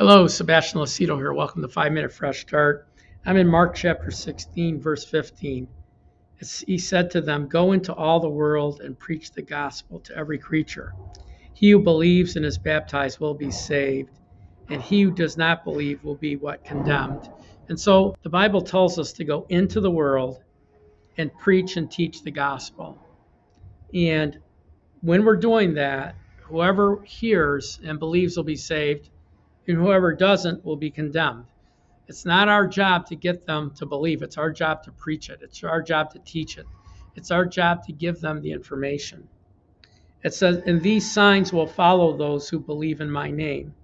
Hello, Sebastian Lucido here. Welcome to 5 Minute Fresh Start. I'm in Mark chapter 16, verse 15. He said to them, Go into all the world and preach the gospel to every creature. He who believes and is baptized will be saved, and he who does not believe will be what condemned. And so the Bible tells us to go into the world and preach and teach the gospel. And when we're doing that, whoever hears and believes will be saved and whoever doesn't will be condemned. It's not our job to get them to believe. It's our job to preach it. It's our job to teach it. It's our job to give them the information. It says, and these signs will follow those who believe in my name.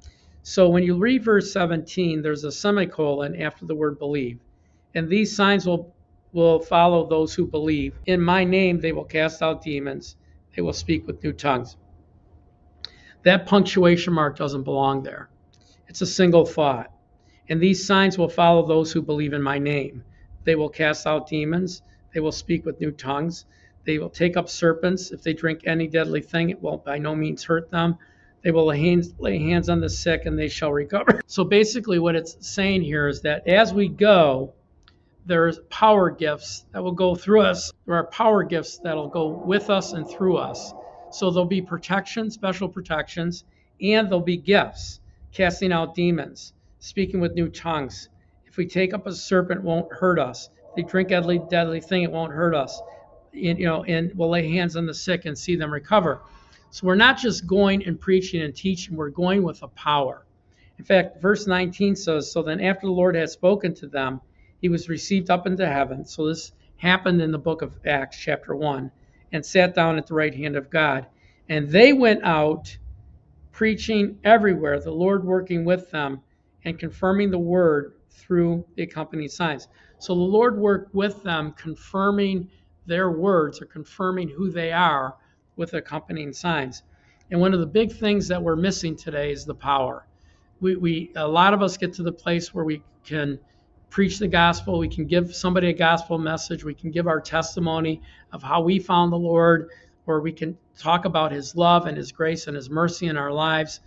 So when you read verse 17, there's a semicolon after the word believe. And these signs will, will follow those who believe. In my name, they will cast out demons. They will speak with new tongues. That punctuation mark doesn't belong there. It's a single thought. And these signs will follow those who believe in my name. They will cast out demons. They will speak with new tongues. They will take up serpents. If they drink any deadly thing, it will by no means hurt them. They will lay hands, lay hands on the sick and they shall recover. So basically, what it's saying here is that as we go, there's power gifts that will go through us. There are power gifts that'll go with us and through us. So there'll be protection, special protections, and there'll be gifts casting out demons, speaking with new tongues. If we take up a serpent, won't hurt us. If they drink deadly, deadly thing, it won't hurt us. And, you know, and we'll lay hands on the sick and see them recover. So we're not just going and preaching and teaching, we're going with a power. In fact, verse 19 says, So then after the Lord had spoken to them, he was received up into heaven. So this happened in the book of Acts, chapter 1, and sat down at the right hand of God. And they went out preaching everywhere, the Lord working with them and confirming the word through the accompanying signs. So the Lord worked with them, confirming their words or confirming who they are with accompanying signs. And one of the big things that we're missing today is the power. We, we a lot of us get to the place where we can preach the gospel, we can give somebody a gospel message, we can give our testimony of how we found the Lord, where we can talk about his love and his grace and his mercy in our lives.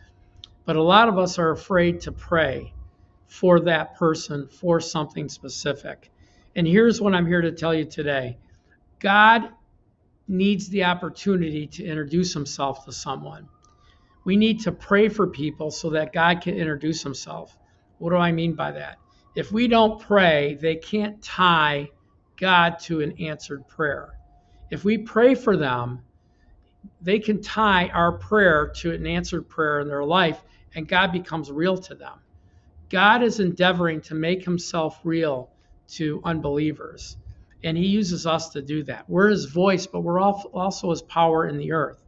But a lot of us are afraid to pray for that person for something specific. And here's what I'm here to tell you today God needs the opportunity to introduce himself to someone. We need to pray for people so that God can introduce himself. What do I mean by that? If we don't pray, they can't tie God to an answered prayer. If we pray for them, they can tie our prayer to an answered prayer in their life, and God becomes real to them. God is endeavoring to make himself real to unbelievers, and he uses us to do that. We're his voice, but we're also his power in the earth.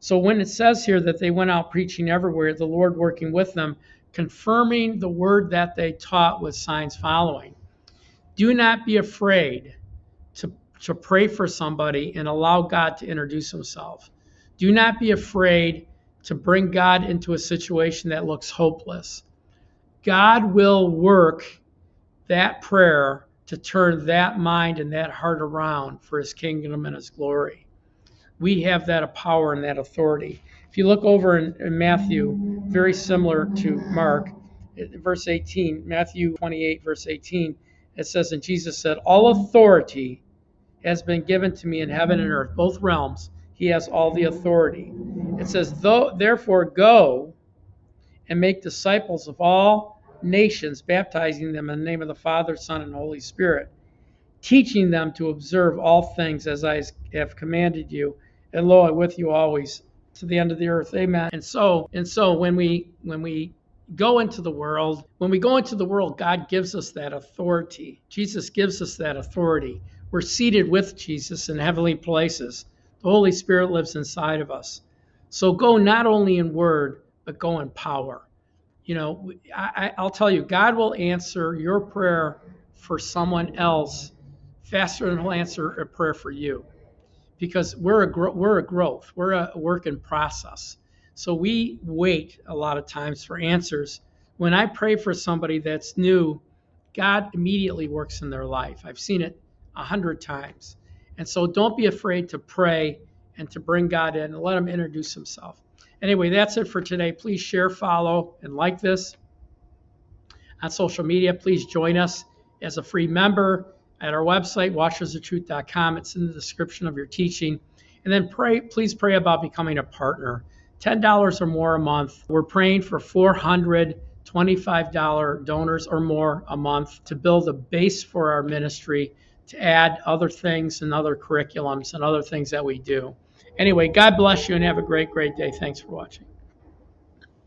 So when it says here that they went out preaching everywhere, the Lord working with them, confirming the word that they taught with signs following. Do not be afraid to, to pray for somebody and allow God to introduce himself. Do not be afraid to bring God into a situation that looks hopeless. God will work that prayer to turn that mind and that heart around for his kingdom and his glory. We have that power and that authority. If you look over in, in Matthew, very similar to Mark, verse 18, Matthew 28, verse 18, it says, And Jesus said, All authority has been given to me in heaven and earth, both realms. He has all the authority. It says, Though, Therefore, go and make disciples of all nations, baptizing them in the name of the Father, Son, and Holy Spirit, teaching them to observe all things as I have commanded you. And lo, I'm with you always to the end of the earth. Amen. And so, and so when we when we go into the world, when we go into the world, God gives us that authority. Jesus gives us that authority. We're seated with Jesus in heavenly places. The Holy Spirit lives inside of us. So go not only in word, but go in power. You know, I, will tell you, God will answer your prayer for someone else faster than he'll answer a prayer for you because we're a, we're a growth, we're a work in process. So we wait a lot of times for answers. When I pray for somebody that's new, God immediately works in their life. I've seen it a hundred times. And so don't be afraid to pray and to bring God in and let him introduce himself. Anyway, that's it for today. Please share, follow, and like this. on social media. Please join us as a free member at our website, watchersoftruth.com. It's in the description of your teaching. And then pray, please pray about becoming a partner. $10 or more a month. We're praying for 400 $25 donors or more a month to build a base for our ministry, to add other things and other curriculums and other things that we do. Anyway, God bless you and have a great, great day. Thanks for watching.